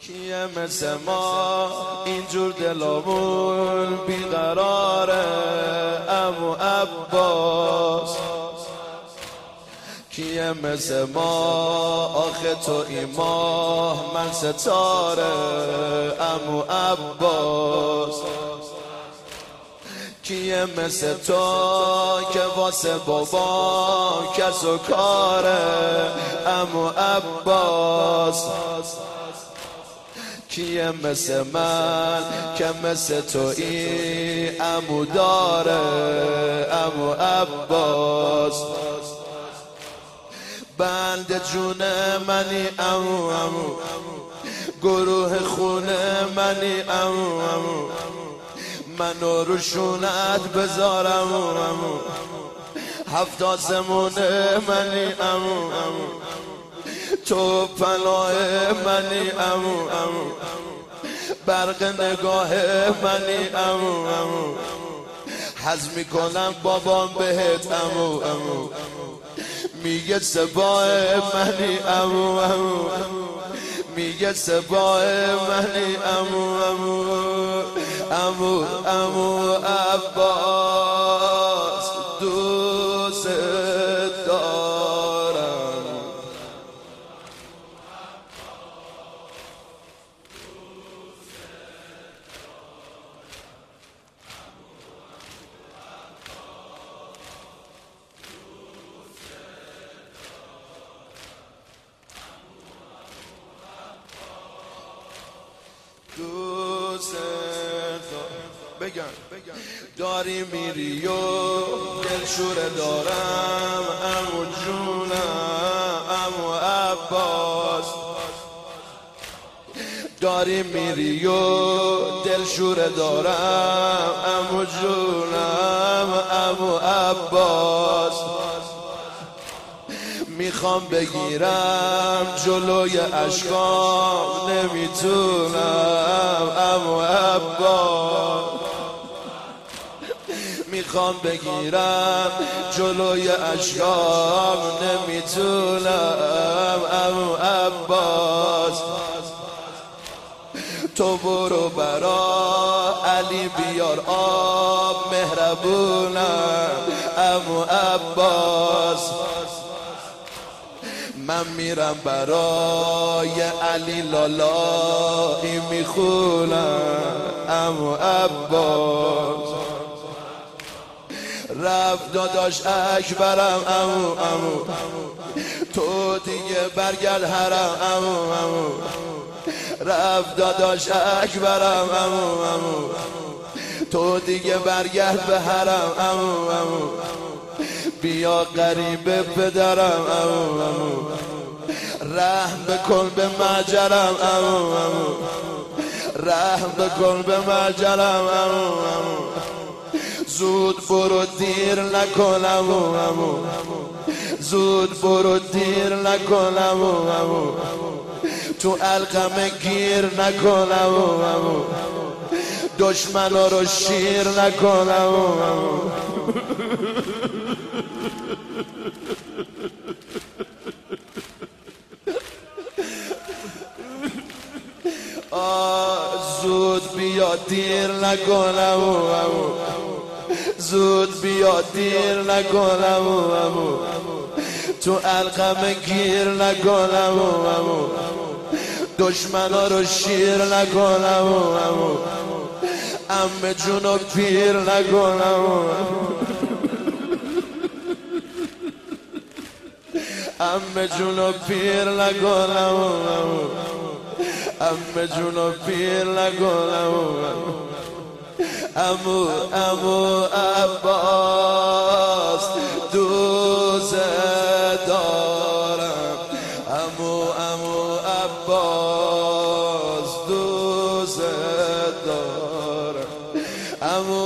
کیه مثل ما؟ اینجور دلامون بیقراره. امو عباس. کیه مثل ما؟ آخه تو ایماه من ستاره. امو عباس. کیه مثل تو که واسه بابا کس و کاره؟ امو عباس. کیه مثل من که مثل تو این امو داره امو عباس. بند جون منی امو امو. گروه خونه منی امو امو. منو رو شونت بذارم امو هفت آسمونه منی امو امو. تو پناه منی امو امو برق نگاه منی امو امو حز می‌کنم بابام بهت امو امو میگه سباه منی امو امو میگه سباه منی امو امو امو امو عباس دوست بگم. داری میری و دلشوره دارم. امو جونم امو عباس. داری میری و دلشوره دارم. امو جونم امو عباس. می‌خوام بگیرم جلوی اشکام نمی‌تونم. اما عباس می‌خوام بگیرم جلوی اشکام نمی‌تونم. اما عباس تو برو برا. علی بیار آب مهربونم. امو عباس من میرم برای علی لالایی می‌خونم. امو عباس. رفت داداش اکبرم. امو امو تو دیگه برگرد حرم. امو امو رفت داداش اکبرم. امو امو تو دیگه برگرد به حرم. امو امو بیا قریب پدرم رحم بکن به مجرم رحم بکن به مجرم زود برو دیر نکن امو امو زود برو دیر نکن امو امو تو القمه گیر نکن امو امو دشمنا رو شیر نکن امو امو زود بیا دیر نکنم امو زود بیا دیر نکنم امو تو القمه گیر نکنم امو دشمنا رو شیر نکنم امو امه جونو پیر نکنم امه جونو پیر نکنم امه جونو پیر نکنم امو امو عباس دوست دارم امو امو عباس دوست دارم امو